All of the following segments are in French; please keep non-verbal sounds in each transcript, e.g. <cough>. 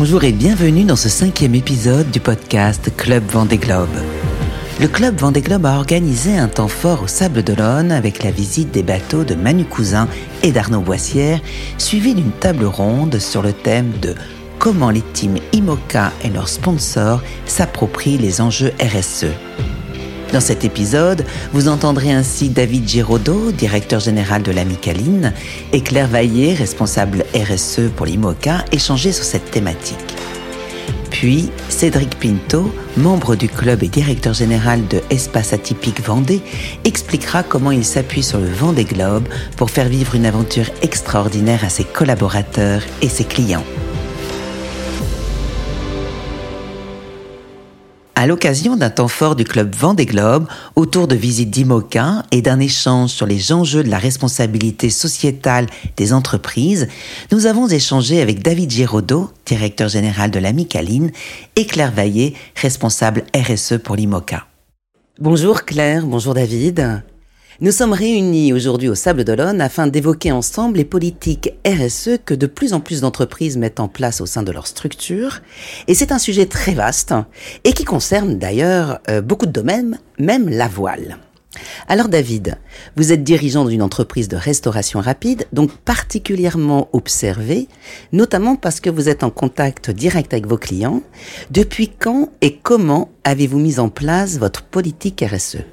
Bonjour et bienvenue dans ce cinquième épisode du podcast Club Vendée Globe. Le Club Vendée Globe a organisé un temps fort au Sable d'Olonne avec la visite des bateaux de Manu Cousin et d'Arnaud Boissière, suivi d'une table ronde sur le thème de comment les teams IMOCA et leurs sponsors s'approprient les enjeux RSE. Dans cet épisode, vous entendrez ainsi David Giraudot, directeur général de l'Amicaline, et Claire Vaillé, responsable RSE pour l'IMOCA, échanger sur cette thématique. Puis, Cédric Pinto, membre du club et directeur général de Espace Atypique Vendée, expliquera comment il s'appuie sur le Vendée Globe pour faire vivre une aventure extraordinaire à ses collaborateurs et ses clients. À l'occasion d'un temps fort du club Vendée Globe, autour de visites d'IMOCA et d'un échange sur les enjeux de la responsabilité sociétale des entreprises, nous avons échangé avec David Giraudot, directeur général de l'Amicaline, et Claire Vaillé, responsable RSE pour l'IMOCA. Bonjour Claire, bonjour David. Nous sommes réunis aujourd'hui au Sable d'Olonne afin d'évoquer ensemble les politiques RSE que de plus en plus d'entreprises mettent en place au sein de leur structure. Et c'est un sujet très vaste et qui concerne d'ailleurs euh, beaucoup de domaines, même la voile. Alors David, vous êtes dirigeant d'une entreprise de restauration rapide, donc particulièrement observé, notamment parce que vous êtes en contact direct avec vos clients. Depuis quand et comment avez-vous mis en place votre politique RSE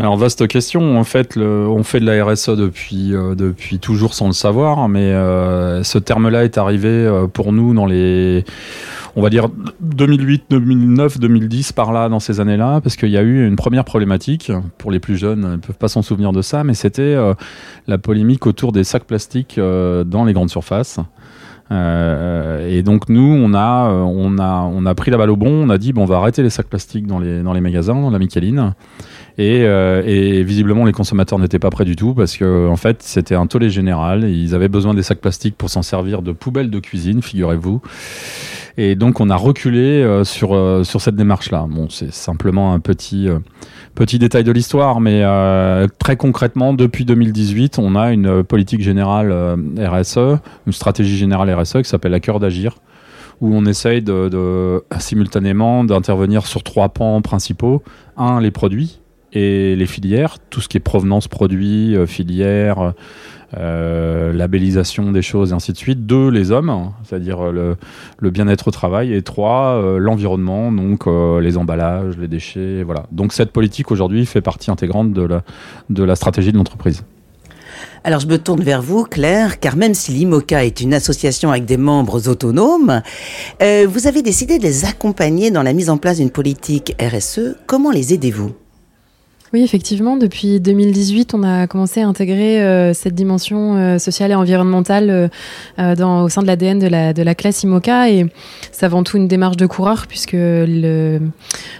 alors vaste question. En fait, on fait de la depuis euh, depuis toujours sans le savoir, mais euh, ce terme-là est arrivé euh, pour nous dans les on va dire 2008, 2009, 2010 par là dans ces années-là, parce qu'il y a eu une première problématique. Pour les plus jeunes, ils ne peuvent pas s'en souvenir de ça, mais c'était la polémique autour des sacs plastiques dans les grandes surfaces. et donc nous, on a, pris la balle au bon. On a dit bon, on va arrêter les sacs plastiques dans les magasins, dans la Euh, et, visiblement, les consommateurs n'étaient pas prêts du tout parce que, en fait, c'était un tollé général. ils avaient besoin des sacs plastiques pour s'en servir de poubelles de cuisine, figurez-vous. Et donc, on a reculé euh, sur, euh, sur cette démarche-là. Bon, c'est simplement un petit, petit détail de l'histoire, mais très concrètement, depuis 2018, on a une politique générale RSE, une stratégie générale RSE qui s'appelle À cœur d'agir où on essaye simultanément d'intervenir sur trois pans principaux. Un, les produits, et les filières, tout ce qui est provenance produit, euh, filière, euh, labellisation des choses et ainsi de suite. Deux, les hommes, c'est-à-dire euh, le, bien-être au travail. Et trois, l'environnement, donc les emballages, les déchets. Voilà. Donc cette politique aujourd'hui fait partie intégrante de la stratégie de l'entreprise. Alors je me tourne vers vous, Claire, car même si l'IMOCA est une association avec des membres autonomes, vous avez décidé de les accompagner dans la mise en place d'une politique RSE. Comment les aidez-vous? Oui, effectivement, depuis 2018, on a commencé à intégrer euh, cette dimension euh, sociale et environnementale euh, dans, au sein de l'ADN de la, classe IMOCA. Et c'est avant tout une démarche de coureur, puisque l'input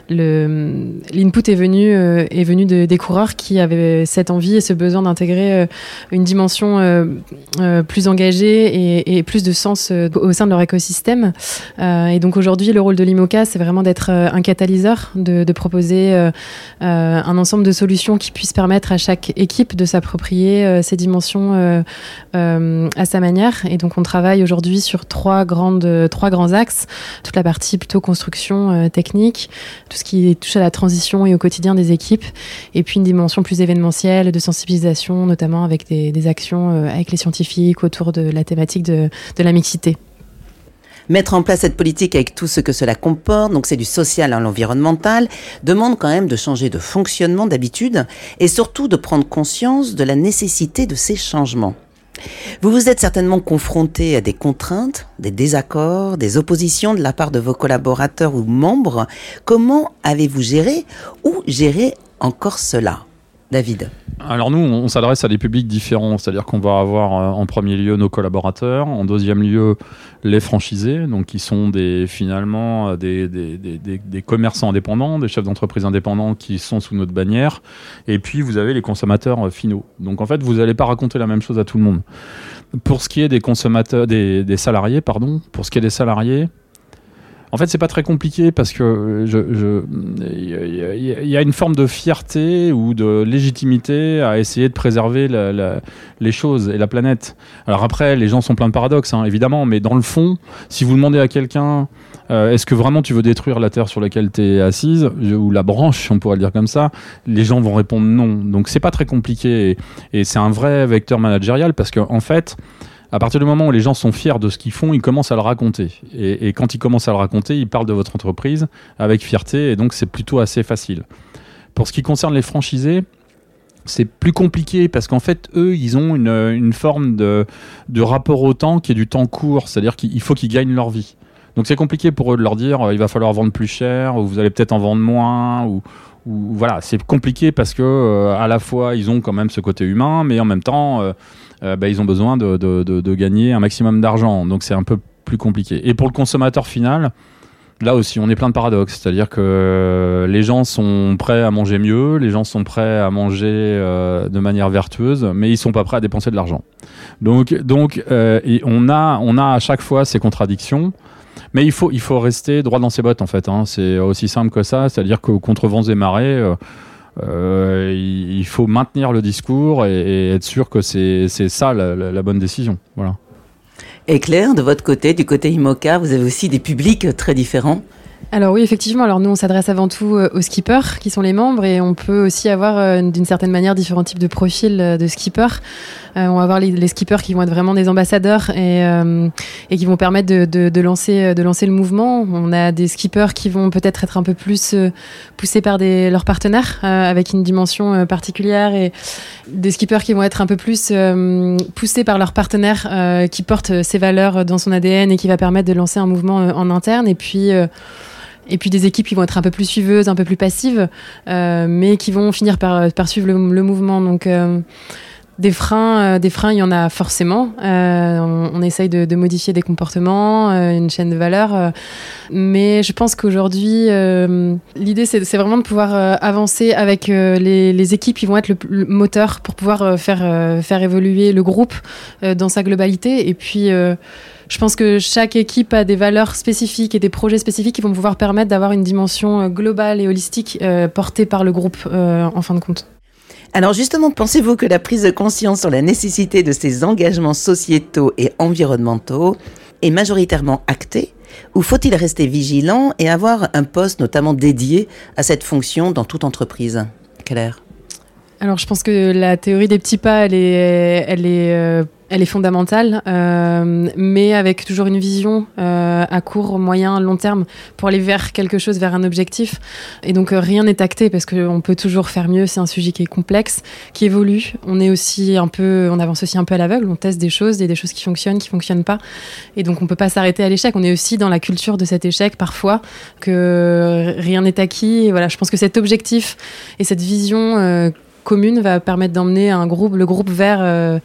est venu, de, des coureurs qui avaient cette envie et ce besoin d'intégrer une dimension plus engagée et, plus de sens au sein de leur écosystème. et donc aujourd'hui, le rôle de l'IMOCA, c'est vraiment d'être un catalyseur, de proposer un ensemble de solutions qui puissent permettre à chaque équipe de s'approprier euh, ces dimensions euh, euh, à sa manière. Et donc on travaille aujourd'hui sur trois, grandes, trois grands axes. Toute la partie plutôt construction technique, tout ce qui touche à la transition et au quotidien des équipes. Et puis une dimension plus événementielle, de sensibilisation, notamment avec des, actions avec les scientifiques autour de la thématique de la mixité. Mettre en place cette politique avec tout ce que cela comporte, donc c'est du social à l'environnemental, demande quand même de changer de fonctionnement d'habitude et surtout de prendre conscience de la nécessité de ces changements. Vous vous êtes certainement confronté à des contraintes, des désaccords, des oppositions de la part de vos collaborateurs ou membres. Comment avez-vous géré ou géré encore cela? David alors nous, on s'adresse à des publics différents, c'est-à-dire qu'on va avoir euh, en premier lieu nos collaborateurs, en deuxième lieu les franchisés, donc qui sont finalement euh, des, des, commerçants indépendants, des chefs d'entreprise indépendants qui sont sous notre bannière, et puis vous avez les consommateurs euh, finaux. Donc en fait, vous n'allez pas raconter la même chose à tout le monde. Pour ce qui est des consommateurs, des, salariés, pardon, pour ce qui est des salariés, En fait, c'est pas très compliqué parce que il y a une forme de fierté ou de légitimité à essayer de préserver les choses et la planète. Alors après, les gens sont pleins de paradoxes, hein, évidemment, mais dans le fond, si vous demandez à quelqu'un euh, est-ce que vraiment tu veux détruire la terre sur laquelle tu es assise ou la branche, on pourrait le dire comme ça Les gens vont répondre non. Donc c'est pas très compliqué et, et c'est un vrai vecteur managérial parce qu'en en fait, à partir du moment où les gens sont fiers de ce qu'ils font, ils commencent à le raconter. Et, quand ils commencent à le raconter, ils parlent de votre entreprise avec fierté, et donc c'est plutôt assez facile. Pour ce qui concerne les franchisés, c'est plus compliqué parce qu'en fait, eux, ils ont une, forme de, rapport au temps qui est du temps court, c'est-à-dire qu'il faut qu'ils gagnent leur vie. Donc c'est compliqué pour eux de leur dire euh, il va falloir vendre plus cher ou vous allez peut-être en vendre moins ou, voilà, c'est compliqué parce que euh, à la fois ils ont quand même ce côté humain, mais en même temps euh, euh, bah, ils ont besoin de, gagner un maximum d'argent. Donc c'est un peu plus compliqué. Et pour le consommateur final, là aussi, on est plein de paradoxes. C'est-à-dire que les gens sont prêts à manger mieux, les gens sont prêts à manger euh, de manière vertueuse, mais ils sont pas prêts à dépenser de l'argent. Donc, donc euh, on, a, on a à chaque fois ces contradictions. Mais il faut, il faut rester droit dans ses bottes, en fait. Hein. C'est aussi simple que ça. C'est-à-dire que contre vents et marées, euh, il faut maintenir le discours et, être sûr que c'est ça la, bonne décision. Voilà. Et Claire, de votre côté, du côté IMOCA, vous avez aussi des publics très différents alors oui, effectivement. Alors nous, on s'adresse avant tout euh, aux skippers, qui sont les membres, et on peut aussi avoir, euh, d'une certaine manière, différents types de profils euh, de skippers. On va avoir les, skippers qui vont être vraiment des ambassadeurs et, et qui vont permettre de, de, lancer, le mouvement. On a des skippers qui vont peut-être être un peu plus poussés par leurs partenaires, avec une dimension particulière, et des skippers qui vont être un peu plus poussés par leurs partenaires, qui portent ces valeurs dans son ADN et qui va permettre de lancer un mouvement en interne. Et puis des équipes qui vont être un peu plus suiveuses, un peu plus passives, euh, mais qui vont finir par, suivre le, mouvement. Donc euh, des freins, euh, des freins, il y en a forcément. On, on, essaye de, de, modifier des comportements, une chaîne de valeur, mais je pense qu'aujourd'hui, l'idée c'est vraiment de pouvoir avancer avec les, les, équipes qui vont être le, moteur pour pouvoir faire faire évoluer le groupe dans sa globalité. Et puis je pense que chaque équipe a des valeurs spécifiques et des projets spécifiques qui vont pouvoir permettre d'avoir une dimension euh, globale et holistique euh, portée par le groupe euh, en fin de compte. Alors justement, pensez-vous que la prise de conscience sur la nécessité de ces engagements sociétaux et environnementaux est majoritairement actée ou faut-il rester vigilant et avoir un poste notamment dédié à cette fonction dans toute entreprise? Claire? Alors, je pense que la théorie des petits pas, elle est, elle est elle est fondamentale, euh, mais avec toujours une vision euh, à court, moyen, long terme pour aller vers quelque chose, vers un objectif. Et donc euh, rien n'est acté parce qu'on peut toujours faire mieux. C'est un sujet qui est complexe, qui évolue. On est aussi un peu, on avance aussi un peu à l'aveugle. On teste des choses, il y a des choses qui fonctionnent, qui fonctionnent pas. Et donc on peut pas s'arrêter à l'échec. On est aussi dans la culture de cet échec parfois que rien n'est acquis. Et voilà, je pense que cet objectif et cette vision commune va permettre d'emmener un groupe, le groupe vers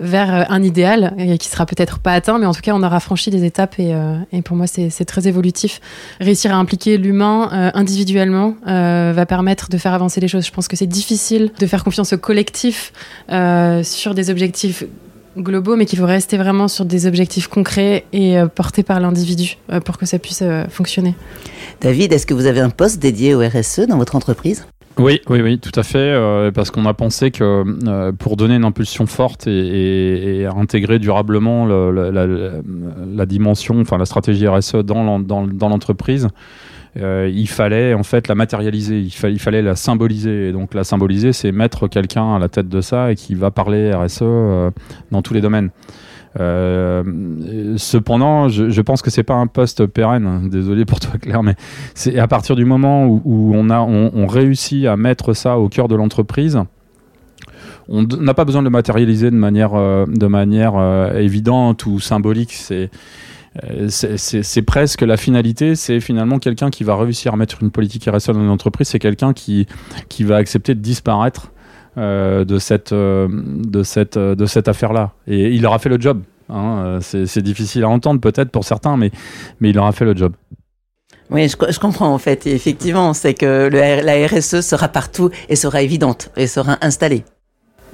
vers euh, un idéal qui sera peut-être pas atteint, mais en tout cas, on aura franchi des étapes et, euh, pour moi, c'est très évolutif. Réussir à impliquer l'humain euh, individuellement va permettre de faire avancer les choses. Je pense que c'est difficile de faire confiance au collectif sur des objectifs globaux, mais qu'il faut rester vraiment sur des objectifs concrets et portés par l'individu pour que ça puisse fonctionner. David, est-ce que vous avez un poste dédié au RSE dans votre entreprise? Oui, oui, oui, tout à fait, euh, parce qu'on a pensé que euh, pour donner une impulsion forte et, intégrer durablement la, dimension, enfin la stratégie RSE dans l'entreprise, euh, il fallait en fait la matérialiser, il, il fallait la symboliser. Et donc la symboliser, c'est mettre quelqu'un à la tête de ça et qui va parler RSE dans tous les domaines. Euh, cependant, je, pense que c'est pas un poste pérenne. Désolé pour toi, Claire, mais c'est à partir du moment où, on a on, réussit à mettre ça au cœur de l'entreprise. On n'a pas besoin de le matérialiser de manière, euh, de manière euh, évidente ou symbolique. C'est presque la finalité, c'est finalement quelqu'un qui va réussir à mettre une politique RSE dans une entreprise, c'est quelqu'un qui, qui va accepter de disparaître de cette, euh, de cette, euh, de cette affaire-là. Et il aura fait le job. Hein. C'est difficile à entendre peut-être pour certains, mais, mais il aura fait le job. Oui, je, comprends en fait. effectivement, c'est que le, la RSE sera partout et sera évidente et sera installée.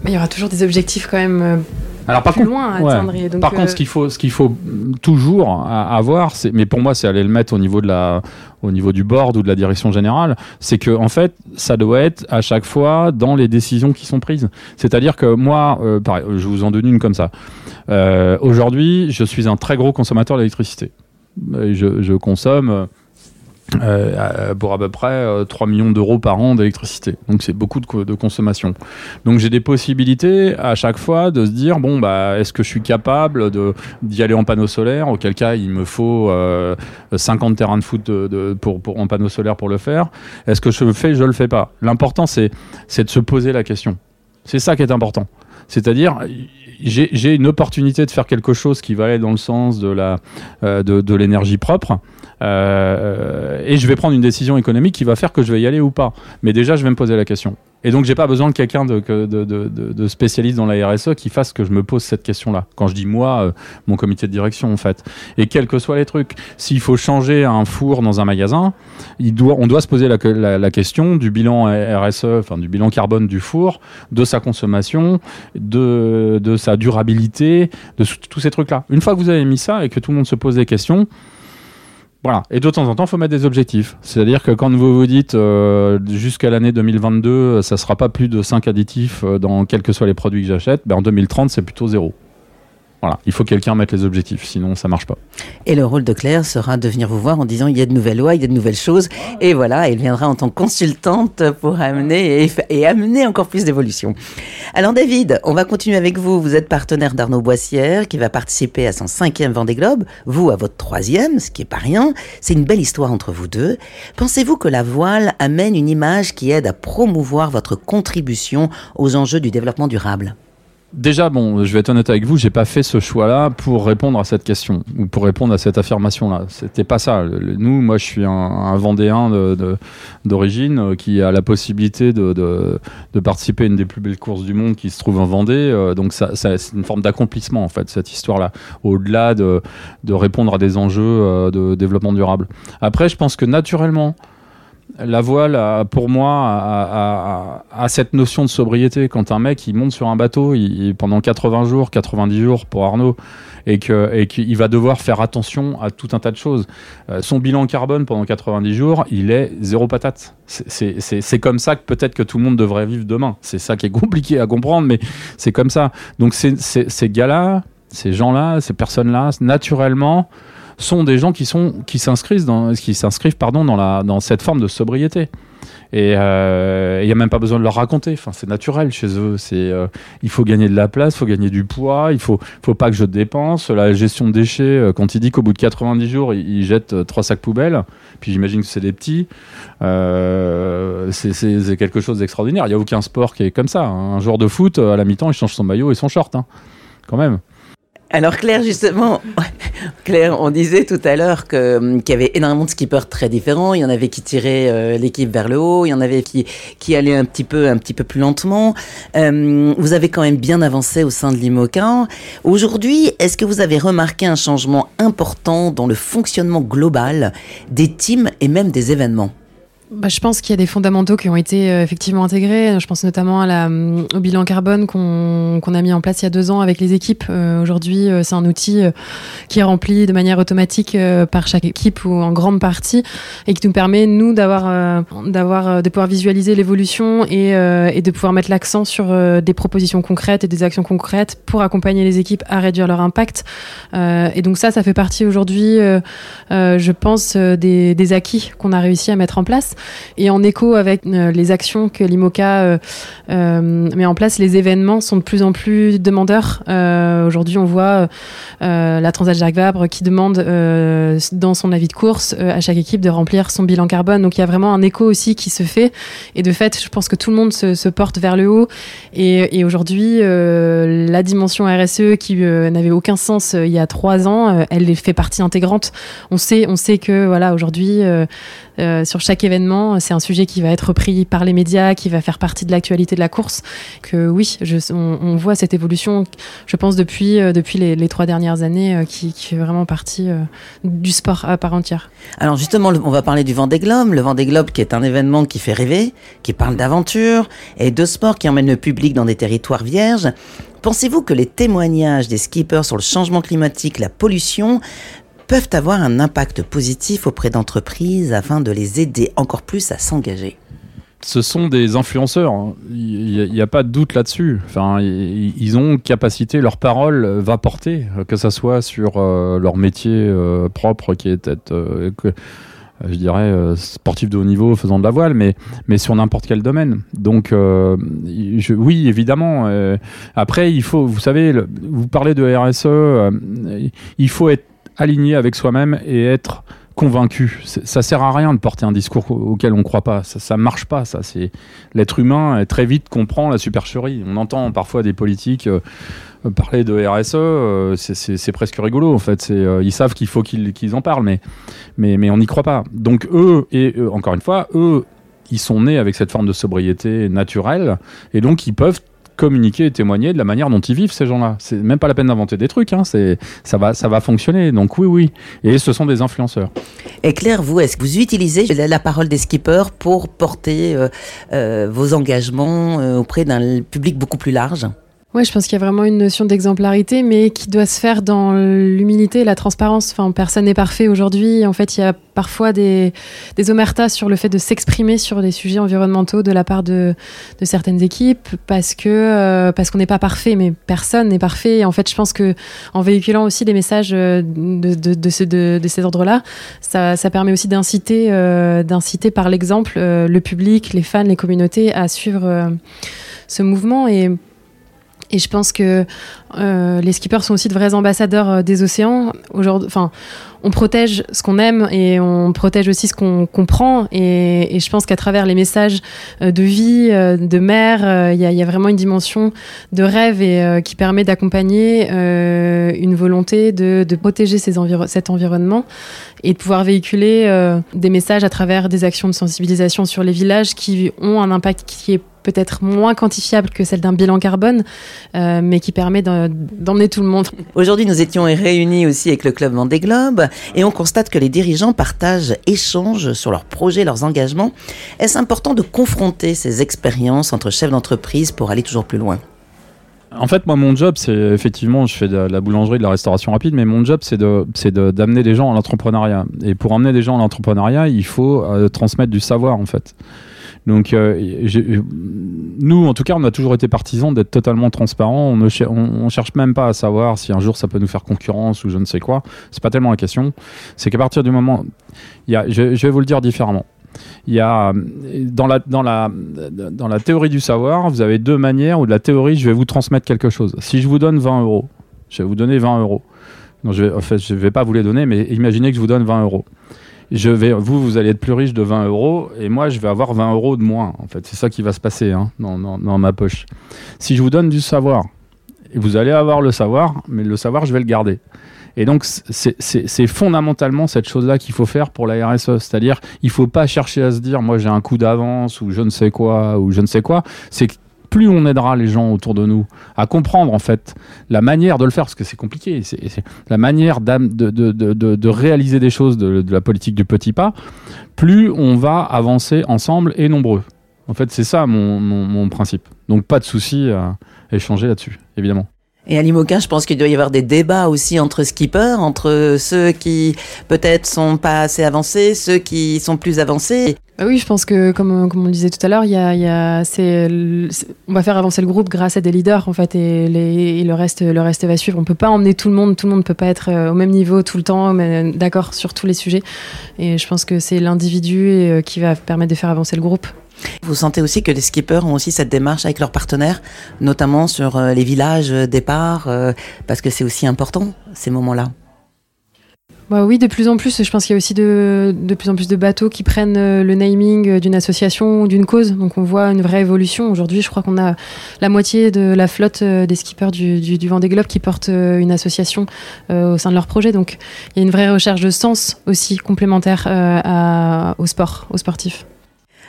Mais il y aura toujours des objectifs quand même Alors, par plus contre, loin à atteindre. par contre, ce qu'il faut, ce qu'il faut toujours avoir, c'est, mais pour moi, c'est aller le mettre au niveau de la, au niveau du board ou de la direction générale, c'est que en fait, ça doit être à chaque fois dans les décisions qui sont prises. C'est-à-dire que moi, pareil, je vous en donne une comme ça. Aujourd'hui, je suis un très gros consommateur d'électricité. Je, je consomme euh, pour à peu près 3 euh, millions d'euros par an d'électricité. Donc c'est beaucoup de, consommation. Donc j'ai des possibilités à chaque fois de se dire bon bah est-ce que je suis capable d'y aller en panneau solaire? Auquel cas il me faut 50 euh, terrains de foot pour, en panneau solaire pour le faire. Est-ce que je le fais, je le fais pas. L'important c'est de se poser la question. C'est ça qui est important. C'est-à-dire j'ai une opportunité de faire quelque chose qui va aller dans le sens de la de, de l'énergie propre. Euh, et je vais prendre une décision économique qui va faire que je vais y aller ou pas. Mais déjà, je vais me poser la question. Et donc, j'ai pas besoin de quelqu'un de, spécialiste dans la RSE qui fasse que je me pose cette question-là. Quand je dis moi, euh, mon comité de direction, en fait. Et quels que soient les trucs, s'il faut changer un four dans un magasin, on doit se poser la, question du bilan RSE, enfin du bilan carbone du four, de sa consommation, de, de sa durabilité, de tous ces trucs-là. Une fois que vous avez mis ça et que tout le monde se pose des questions, voilà. Et de temps en temps, il faut mettre des objectifs. C'est-à-dire que quand vous vous dites euh, jusqu'à l'année 2022, ça ne sera pas plus de 5 additifs euh, dans quels que soient les produits que j'achète, ben en 2030, c'est plutôt zéro. Il faut quelqu'un mettre les objectifs, sinon ça marche pas. Et le rôle de Claire sera de venir vous voir en disant il y a de nouvelles lois, il y a de nouvelles choses, et voilà, elle viendra en tant que consultante pour amener et, amener encore plus d'évolution. Alors David, on va continuer avec vous. Vous êtes partenaire d'Arnaud Boissière qui va participer à son cinquième Vendée Globe, vous à votre troisième, ce qui est pas rien. C'est une belle histoire entre vous deux. Pensez-vous que la voile amène une image qui aide à promouvoir votre contribution aux enjeux du développement durable? Déjà, bon, je vais être honnête avec vous, j'ai pas fait ce choix-là pour répondre à cette question ou pour répondre à cette affirmation-là. C'était pas ça. Nous, moi, je suis un, Vendéen d'origine euh, qui a la possibilité de, participer à une des plus belles courses du monde qui se trouve en Vendée. Euh, donc, ça, c'est une forme d'accomplissement, en fait, cette histoire-là, au-delà de, répondre à des enjeux euh, de développement durable. Après, je pense que naturellement, la voile, pour moi, a, cette notion de sobriété. Quand un mec il monte sur un bateau pendant 80 jours, 90 jours pour Arnaud, et qu'il va devoir faire attention à tout un tas de choses. Euh, son bilan carbone pendant 90 jours, il est zéro patate. C'est comme ça que peut-être que tout le monde devrait vivre demain. C'est ça qui est <laughs> compliqué à comprendre, mais c'est comme ça. Donc ces gars-là, ces gens-là, ces personnes-là, naturellement, sont des gens qui sont qui s'inscrivent dans qui s'inscrivent pardon dans la dans cette forme de sobriété. Et il euh, n'y a même pas besoin de leur raconter. Enfin, c'est naturel chez eux. C'est, euh, il faut gagner de la place, il faut gagner du poids, il faut, faut pas que je dépense. La gestion de déchets, euh, quand il dit qu'au bout de 90 jours, il, jette trois sacs poubelles, puis j'imagine que c'est des petits, c'est, quelque chose d'extraordinaire. Il n'y a aucun sport qui est comme ça. Hein. Un joueur de foot, à la mi-temps, il change son maillot et son short, hein, quand même. Alors Claire, justement, Claire, on disait tout à l'heure hum, qu'il y avait énormément de skippers très différents. Il y en avait qui tiraient euh, l'équipe vers le haut, il y en avait qui qui allaient un petit peu un petit peu plus lentement. Hum, vous avez quand même bien avancé au sein de l'IMOCA. Aujourd'hui, est-ce que vous avez remarqué un changement important dans le fonctionnement global des teams et même des événements? Bah, je pense qu'il y a des fondamentaux qui ont été euh, effectivement intégrés. Je pense notamment à la, euh, au bilan carbone qu'on a mis en place il y a deux ans avec les équipes. Euh, aujourd'hui, c'est un outil qui est rempli de manière automatique par chaque équipe ou en grande partie et qui nous permet, nous, d'avoir, de pouvoir visualiser l'évolution et, de pouvoir mettre l'accent sur des propositions concrètes et des actions concrètes pour accompagner les équipes à réduire leur impact. et donc ça, ça fait partie aujourd'hui, je pense, des acquis qu'on a réussi à mettre en place. Et en écho avec euh, les actions que l'IMOCA euh, euh, met en place, les événements sont de plus en plus demandeurs. Aujourd'hui, on voit la Transat Jacques Vabre qui demande dans son avis de course à chaque équipe de remplir son bilan carbone. Donc il y a vraiment un écho aussi qui se fait. Et de fait, je pense que tout le monde se, porte vers le haut. Et, aujourd'hui, la dimension RSE qui n'avait aucun sens il y a trois ans, elle fait partie intégrante. On sait, on sait que voilà aujourd'hui, sur chaque événement c'est un sujet qui va être repris par les médias, qui va faire partie de l'actualité de la course. Que oui, on, voit cette évolution, je pense, depuis, euh, depuis les, trois dernières années, qui, qui, fait vraiment partie du sport à part entière. Alors justement, on va parler du Vendée Globe. Le Vendée Globe qui est un événement qui fait rêver, qui parle d'aventure et de sport, qui emmène le public dans des territoires vierges. Pensez-vous que les témoignages des skippers sur le changement climatique, la pollution, peuvent avoir un impact positif auprès d'entreprises afin de les aider encore plus à s'engager ce sont des influenceurs, hein. il n'y a, pas de doute là-dessus. Enfin, ils ont capacité, leur parole va porter, que ce soit sur euh, leur métier euh, propre qui est peut-être euh, je dirais, sportif de haut niveau faisant de la voile, mais, mais sur n'importe quel domaine. Donc, oui, évidemment. après, il faut, vous savez, vous parlez de RSE, il faut être aligné avec soi-même et être convaincu. Ça sert à rien de porter un discours auquel on ne croit pas. Ça, ne marche pas. Ça, c'est l'être humain très vite comprend la supercherie. On entend parfois des politiques euh, parler de RSE. Euh, c'est presque rigolo en fait. Euh, ils savent qu'il faut qu'ils en parlent, mais, mais mais on n'y croit pas. Donc eux et encore une fois, eux, ils sont nés avec cette forme de sobriété naturelle et donc ils peuvent communiquer et témoigner de la manière dont ils vivent ces gens-là. C'est même pas la peine d'inventer des trucs, hein, c'est ça va ça va fonctionner. Donc oui oui. Et ce sont des influenceurs. Et Claire, vous est-ce que vous utilisez la parole des skippers pour porter euh, euh, vos engagements euh, auprès d'un public beaucoup plus large? Oui, je pense qu'il y a vraiment une notion d'exemplarité, mais qui doit se faire dans l'humilité et la transparence. Enfin, personne n'est parfait aujourd'hui. En fait, il y a parfois des, omertas sur le fait de s'exprimer sur des sujets environnementaux de la part de, certaines équipes, parce que euh, parce qu'on n'est pas parfait, mais personne n'est parfait. en fait, je pense que en véhiculant aussi des messages euh, de, de, de, ce, de, de cet ordre-là, ça, ça, permet aussi d'inciter euh, par l'exemple le public, les fans, les communautés à suivre ce mouvement et et je pense que euh, les skippers sont aussi de vrais ambassadeurs euh, des océans. Enfin, on protège ce qu'on aime et on protège aussi ce qu'on comprend. Et, je pense qu'à travers les messages euh, de vie, de mer, il y, a vraiment une dimension de rêve et qui permet d'accompagner une volonté de, protéger cet environnement et de pouvoir véhiculer des messages à travers des actions de sensibilisation sur les villages qui ont un impact qui est peut-être moins quantifiable que celle d'un bilan carbone, euh, mais qui permet d'emmener tout le monde. Aujourd'hui, nous étions réunis aussi avec le Club Vendée Globe et on constate que les dirigeants partagent, échangent sur leurs projets, leurs engagements. Est-ce important de confronter ces expériences entre chefs d'entreprise pour aller toujours plus loin? En fait, moi, mon job, c'est effectivement, je fais de la boulangerie, de la restauration rapide, mais mon job, c'est de, d'amener des gens à l'entrepreneuriat. Et pour emmener des gens à l'entrepreneuriat, il faut euh, transmettre du savoir, en fait. Donc, euh, nous, en tout cas, on a toujours été partisans d'être totalement transparent. On ne cherche même pas à savoir si un jour ça peut nous faire concurrence ou je ne sais quoi. C'est pas tellement la question. C'est qu'à partir du moment, je, vais vous le dire différemment. Y a dans la, théorie du savoir, vous avez deux manières où de la théorie, je vais vous transmettre quelque chose. Si je vous donne 20 euros, je vais vous donner 20 euros. En fait, je vais pas vous les donner, mais imaginez que je vous donne 20 euros je vais, vous, vous allez être plus riche de 20 euros et moi, je vais avoir 20 euros de moins. En fait, c'est ça qui va se passer hein, dans, dans, ma poche. Si je vous donne du savoir, vous allez avoir le savoir, mais le savoir, je vais le garder. Et donc, c'est fondamentalement cette chose-là qu'il faut faire pour la RSE. C'est-à-dire, il faut pas chercher à se dire, moi, j'ai un coup d'avance ou je ne sais quoi ou je ne sais quoi. C'est plus on aidera les gens autour de nous à comprendre en fait la manière de le faire, parce que c'est compliqué, la manière de, réaliser des choses de, la politique du petit pas, plus on va avancer ensemble et nombreux. En fait, c'est ça mon, mon, mon, principe. Donc pas de souci à échanger là-dessus, évidemment. Et à Limoquin, je pense qu'il doit y avoir des débats aussi entre skippers, entre ceux qui peut-être sont pas assez avancés, ceux qui sont plus avancés. Bah oui, je pense que comme, comme on le disait tout à l'heure, y a, on va faire avancer le groupe grâce à des leaders en fait, et, le reste, le reste va suivre. On peut pas emmener tout le monde, tout le monde ne peut pas être euh, au même niveau tout le temps, d'accord sur tous les sujets. Et je pense que c'est l'individu euh, qui va permettre de faire avancer le groupe. Vous sentez aussi que les skippers ont aussi cette démarche avec leurs partenaires, notamment sur euh, les villages euh, départ, euh, parce que c'est aussi important ces moments-là. Bah oui, de plus en plus. Je pense qu'il y a aussi de, de, plus en plus de bateaux qui prennent le naming d'une association ou d'une cause. Donc on voit une vraie évolution. Aujourd'hui, je crois qu'on a la moitié de la flotte des skippers du, du, Vendée Globe qui portent une association au sein de leur projet. Donc il y a une vraie recherche de sens aussi complémentaire au sport, aux sportifs.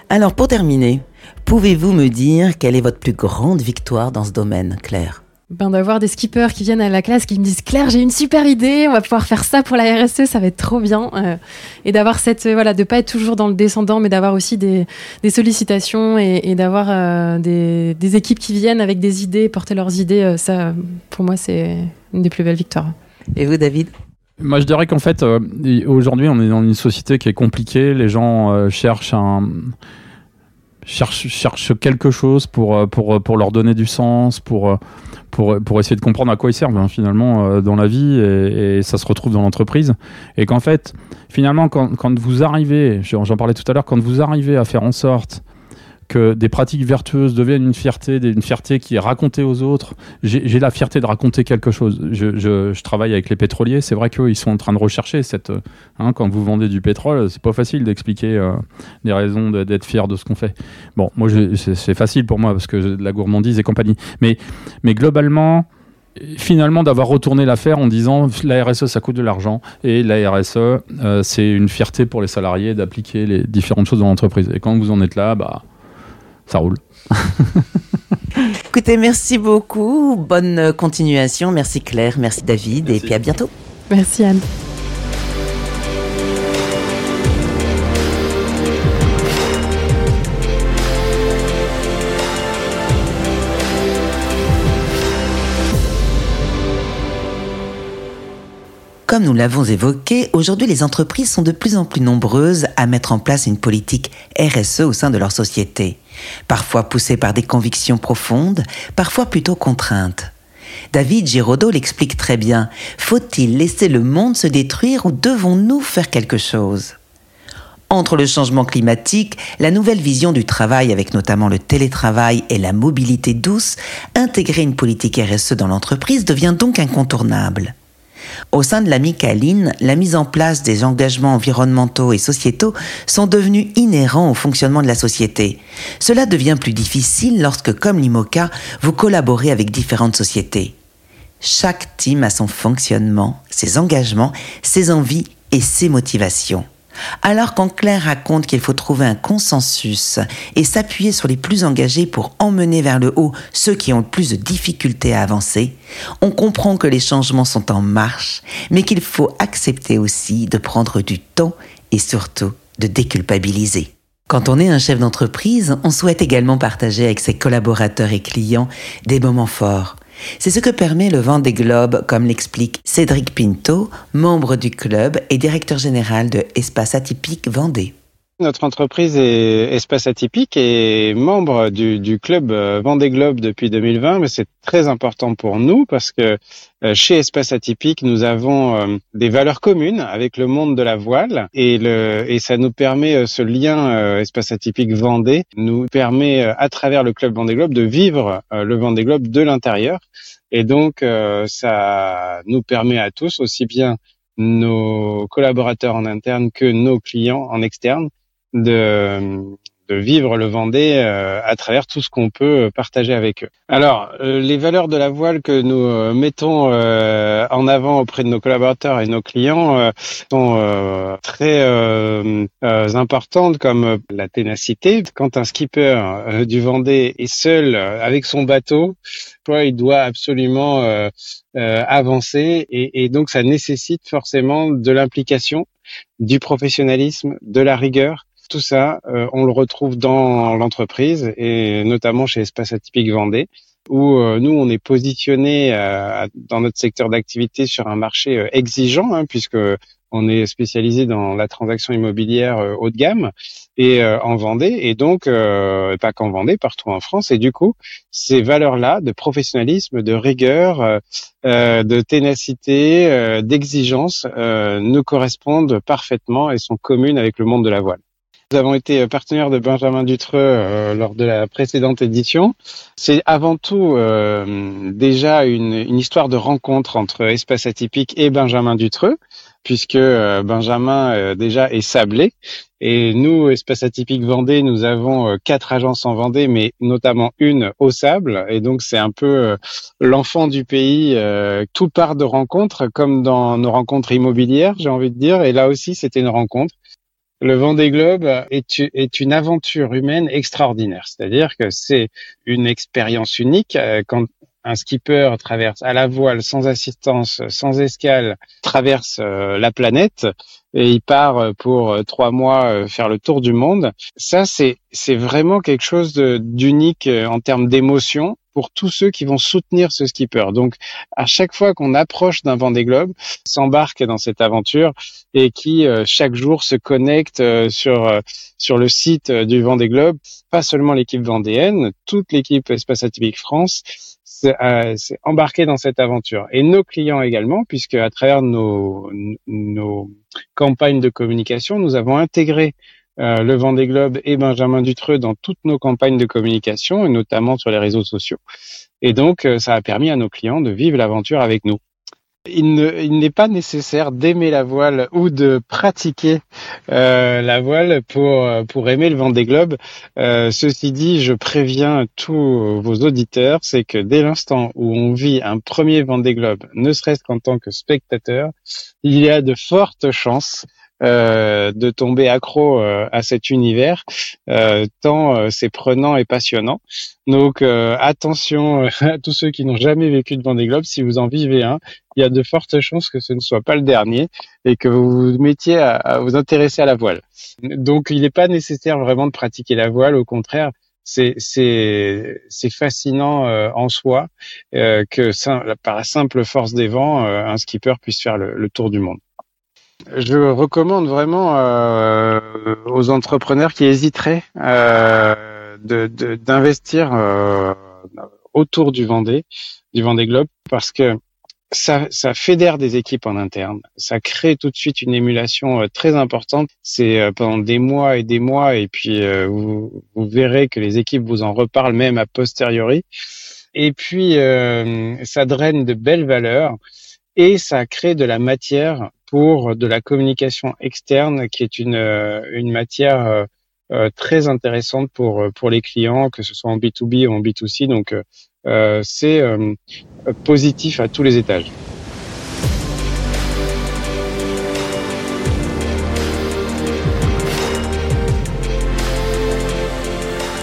Alors pour terminer, pouvez-vous me dire quelle est votre plus grande victoire dans ce domaine, Claire? Ben, d'avoir des skippers qui viennent à la classe qui me disent Claire j'ai une super idée on va pouvoir faire ça pour la RSE ça va être trop bien euh, et d'avoir cette euh, voilà de pas être toujours dans le descendant mais d'avoir aussi des, des, sollicitations et, d'avoir euh, des, des, équipes qui viennent avec des idées porter leurs idées ça pour moi c'est une des plus belles victoires. Et vous David? Moi, je dirais qu'en fait, aujourd'hui, on est dans une société qui est compliquée. Les gens cherchent un, cherchent, quelque chose pour, pour, leur donner du sens, pour, essayer de comprendre à quoi ils servent hein, finalement euh, dans la vie et, ça se retrouve dans l'entreprise. Et qu'en fait, finalement, quand vous arrivez, j'en parlais tout à l'heure, quand vous arrivez à faire en sorte que des pratiques vertueuses deviennent une fierté, une fierté qui est racontée aux autres. J'ai la fierté de raconter quelque chose. Je, travaille avec les pétroliers, c'est vrai qu'eux, ils sont en train de rechercher cette. Hein, quand vous vendez du pétrole, c'est pas facile d'expliquer euh, des raisons d'être fier de ce qu'on fait. Bon, moi, c'est facile pour moi parce que de la gourmandise et compagnie. Mais, mais globalement, finalement d'avoir retourné l'affaire en disant la RSE ça coûte de l'argent et la RSE euh, c'est une fierté pour les salariés d'appliquer les différentes choses dans l'entreprise et quand vous en êtes là bah ça roule. <laughs> Écoutez, merci beaucoup. Bonne continuation. Merci Claire, merci David, et puis à bientôt. Merci Anne. Comme nous l'avons évoqué, aujourd'hui les entreprises sont de plus en plus nombreuses à mettre en place une politique RSE au sein de leur société, parfois poussées par des convictions profondes, parfois plutôt contraintes. David Giraudot l'explique très bien. Faut-il laisser le monde se détruire ou devons-nous faire quelque chose? Entre le changement climatique, la nouvelle vision du travail avec notamment le télétravail et la mobilité douce, intégrer une politique RSE dans l'entreprise devient donc incontournable. Au sein de l'amicaline, la mise en place des engagements environnementaux et sociétaux sont devenus inhérents au fonctionnement de la société. Cela devient plus difficile lorsque, comme l'IMOCA, vous collaborez avec différentes sociétés. Chaque team a son fonctionnement, ses engagements, ses envies et ses motivations. Alors quand Claire raconte qu'il faut trouver un consensus et s'appuyer sur les plus engagés pour emmener vers le haut ceux qui ont le plus de difficultés à avancer, on comprend que les changements sont en marche, mais qu'il faut accepter aussi de prendre du temps et surtout de déculpabiliser. Quand on est un chef d'entreprise, on souhaite également partager avec ses collaborateurs et clients des moments forts c'est ce que permet le vent des globes, comme l'explique Cédric Pinto, membre du club et directeur général de Espace Atypique Vendée. Notre entreprise est Espace Atypique et membre du, club euh, Vendée Globe depuis 2020, mais c'est très important pour nous parce que euh, chez Espace Atypique, nous avons euh, des valeurs communes avec le monde de la voile et, le, et ça nous permet, ce lien Espace Atypique Vendée nous permet à travers le club Vendée Globe de vivre le Vendée Globe de l'intérieur. Et donc, ça nous permet à tous, aussi bien nos collaborateurs en interne que nos clients en externe, de, de vivre le Vendée euh, à travers tout ce qu'on peut partager avec eux. Alors, euh, les valeurs de la voile que nous euh, mettons en avant auprès de nos collaborateurs et nos clients sont très importantes comme la ténacité. Quand un skipper du Vendée est seul avec son bateau, il doit absolument avancer et, et donc ça nécessite forcément de l'implication, du professionnalisme, de la rigueur tout ça, euh, on le retrouve dans l'entreprise et notamment chez Espace Atypique Vendée, où euh, nous, on est positionné euh, dans notre secteur d'activité sur un marché exigeant, hein, puisque on est spécialisé dans la transaction immobilière haut de gamme et en Vendée, et donc pas qu'en Vendée, partout en France. Et du coup, ces valeurs-là de professionnalisme, de rigueur, de ténacité, d'exigence, nous correspondent parfaitement et sont communes avec le monde de la voile. Nous avons été partenaires de Benjamin Dutreux euh, lors de la précédente édition. C'est avant tout euh, déjà une, une, histoire de rencontre entre Espace Atypique et Benjamin Dutreux, puisque euh, Benjamin déjà est sablé. Et nous, Espace Atypique Vendée, nous avons quatre agences en Vendée, mais notamment une au sable. Et donc, c'est un peu l'enfant du pays. tout part de rencontres, comme dans nos rencontres immobilières, j'ai envie de dire. Et là aussi, c'était une rencontre le Vendée Globe est, est une aventure humaine extraordinaire. C'est-à-dire que c'est une expérience unique euh, quand un skipper traverse à la voile, sans assistance, sans escale, traverse euh, la planète et il part euh, pour trois mois faire le tour du monde. Ça, c'est vraiment quelque chose d'unique en termes d'émotion pour tous ceux qui vont soutenir ce skipper. Donc, à chaque fois qu'on approche d'un Vendée Globe, s'embarque dans cette aventure et qui chaque jour se connecte sur sur le site du Vendée Globe, pas seulement l'équipe vendéenne, toute l'équipe Espace Atypique France euh, c'est embarqué dans cette aventure. Et nos clients également, puisque à travers nos, nos campagnes de communication, nous avons intégré euh, le Vendée Globe et Benjamin Dutreux dans toutes nos campagnes de communication, et notamment sur les réseaux sociaux. Et donc, euh, ça a permis à nos clients de vivre l'aventure avec nous il n'est pas nécessaire d'aimer la voile ou de pratiquer euh, la voile pour pour aimer le Vendée Globe. Euh, ceci dit, je préviens tous vos auditeurs, c'est que dès l'instant où on vit un premier Vendée Globe, ne serait-ce qu'en tant que spectateur, il y a de fortes chances euh, de tomber accro euh, à cet univers, euh, tant c'est prenant et passionnant. Donc attention <laughs> à tous ceux qui n'ont jamais vécu de Vendée Globe, si vous en vivez un, il y a de fortes chances que ce ne soit pas le dernier et que vous vous mettiez à, vous intéresser à la voile. Donc il n'est pas nécessaire vraiment de pratiquer la voile, au contraire, c'est fascinant en soi que par la simple force des vents, un skipper puisse faire le tour du monde. Je recommande vraiment euh, aux entrepreneurs qui hésiteraient euh, d'investir euh, autour du Vendée, du Vendée Globe, parce que ça, ça fédère des équipes en interne, ça crée tout de suite une émulation euh, très importante. C'est euh, pendant des mois et des mois, et puis euh, vous, vous, verrez que les équipes vous en reparlent même a posteriori. Et puis ça draine de belles valeurs et ça crée de la matière pour de la communication externe, qui est une, euh, une matière euh, euh, très intéressante pour, pour les clients, que ce soit en B2B ou en B2C. Donc, c'est positif à tous les étages.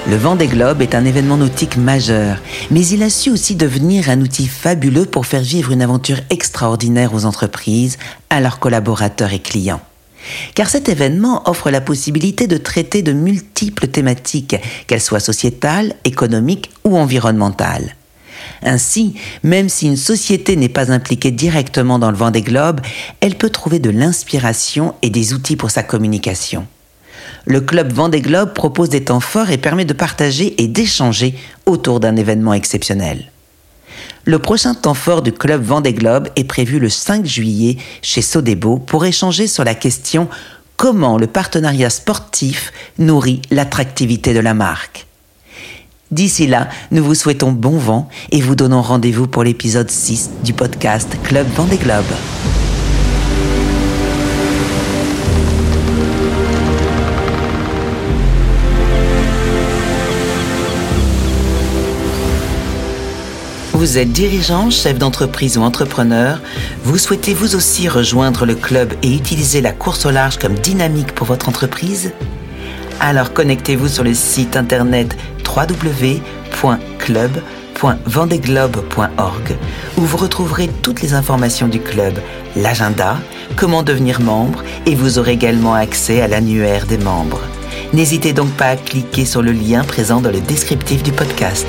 Le Vendée Globe est un événement nautique majeur, mais il a su aussi devenir un outil fabuleux pour faire vivre une aventure extraordinaire aux entreprises, à leurs collaborateurs et clients. Car cet événement offre la possibilité de traiter de multiples thématiques, qu'elles soient sociétales, économiques ou environnementales. Ainsi, même si une société n'est pas impliquée directement dans le Vendée Globe, elle peut trouver de l'inspiration et des outils pour sa communication le club Vendée Globe propose des temps forts et permet de partager et d'échanger autour d'un événement exceptionnel. Le prochain temps fort du club Vendée Globe est prévu le 5 juillet chez Sodebo pour échanger sur la question comment le partenariat sportif nourrit l'attractivité de la marque? D'ici là, nous vous souhaitons bon vent et vous donnons rendez-vous pour l'épisode 6 du podcast Club Vendée Globe. Vous êtes dirigeant, chef d'entreprise ou entrepreneur, vous souhaitez vous aussi rejoindre le club et utiliser la course au large comme dynamique pour votre entreprise? Alors connectez-vous sur le site internet www.club.vendeglobe.org où vous retrouverez toutes les informations du club, l'agenda, comment devenir membre et vous aurez également accès à l'annuaire des membres. N'hésitez donc pas à cliquer sur le lien présent dans le descriptif du podcast.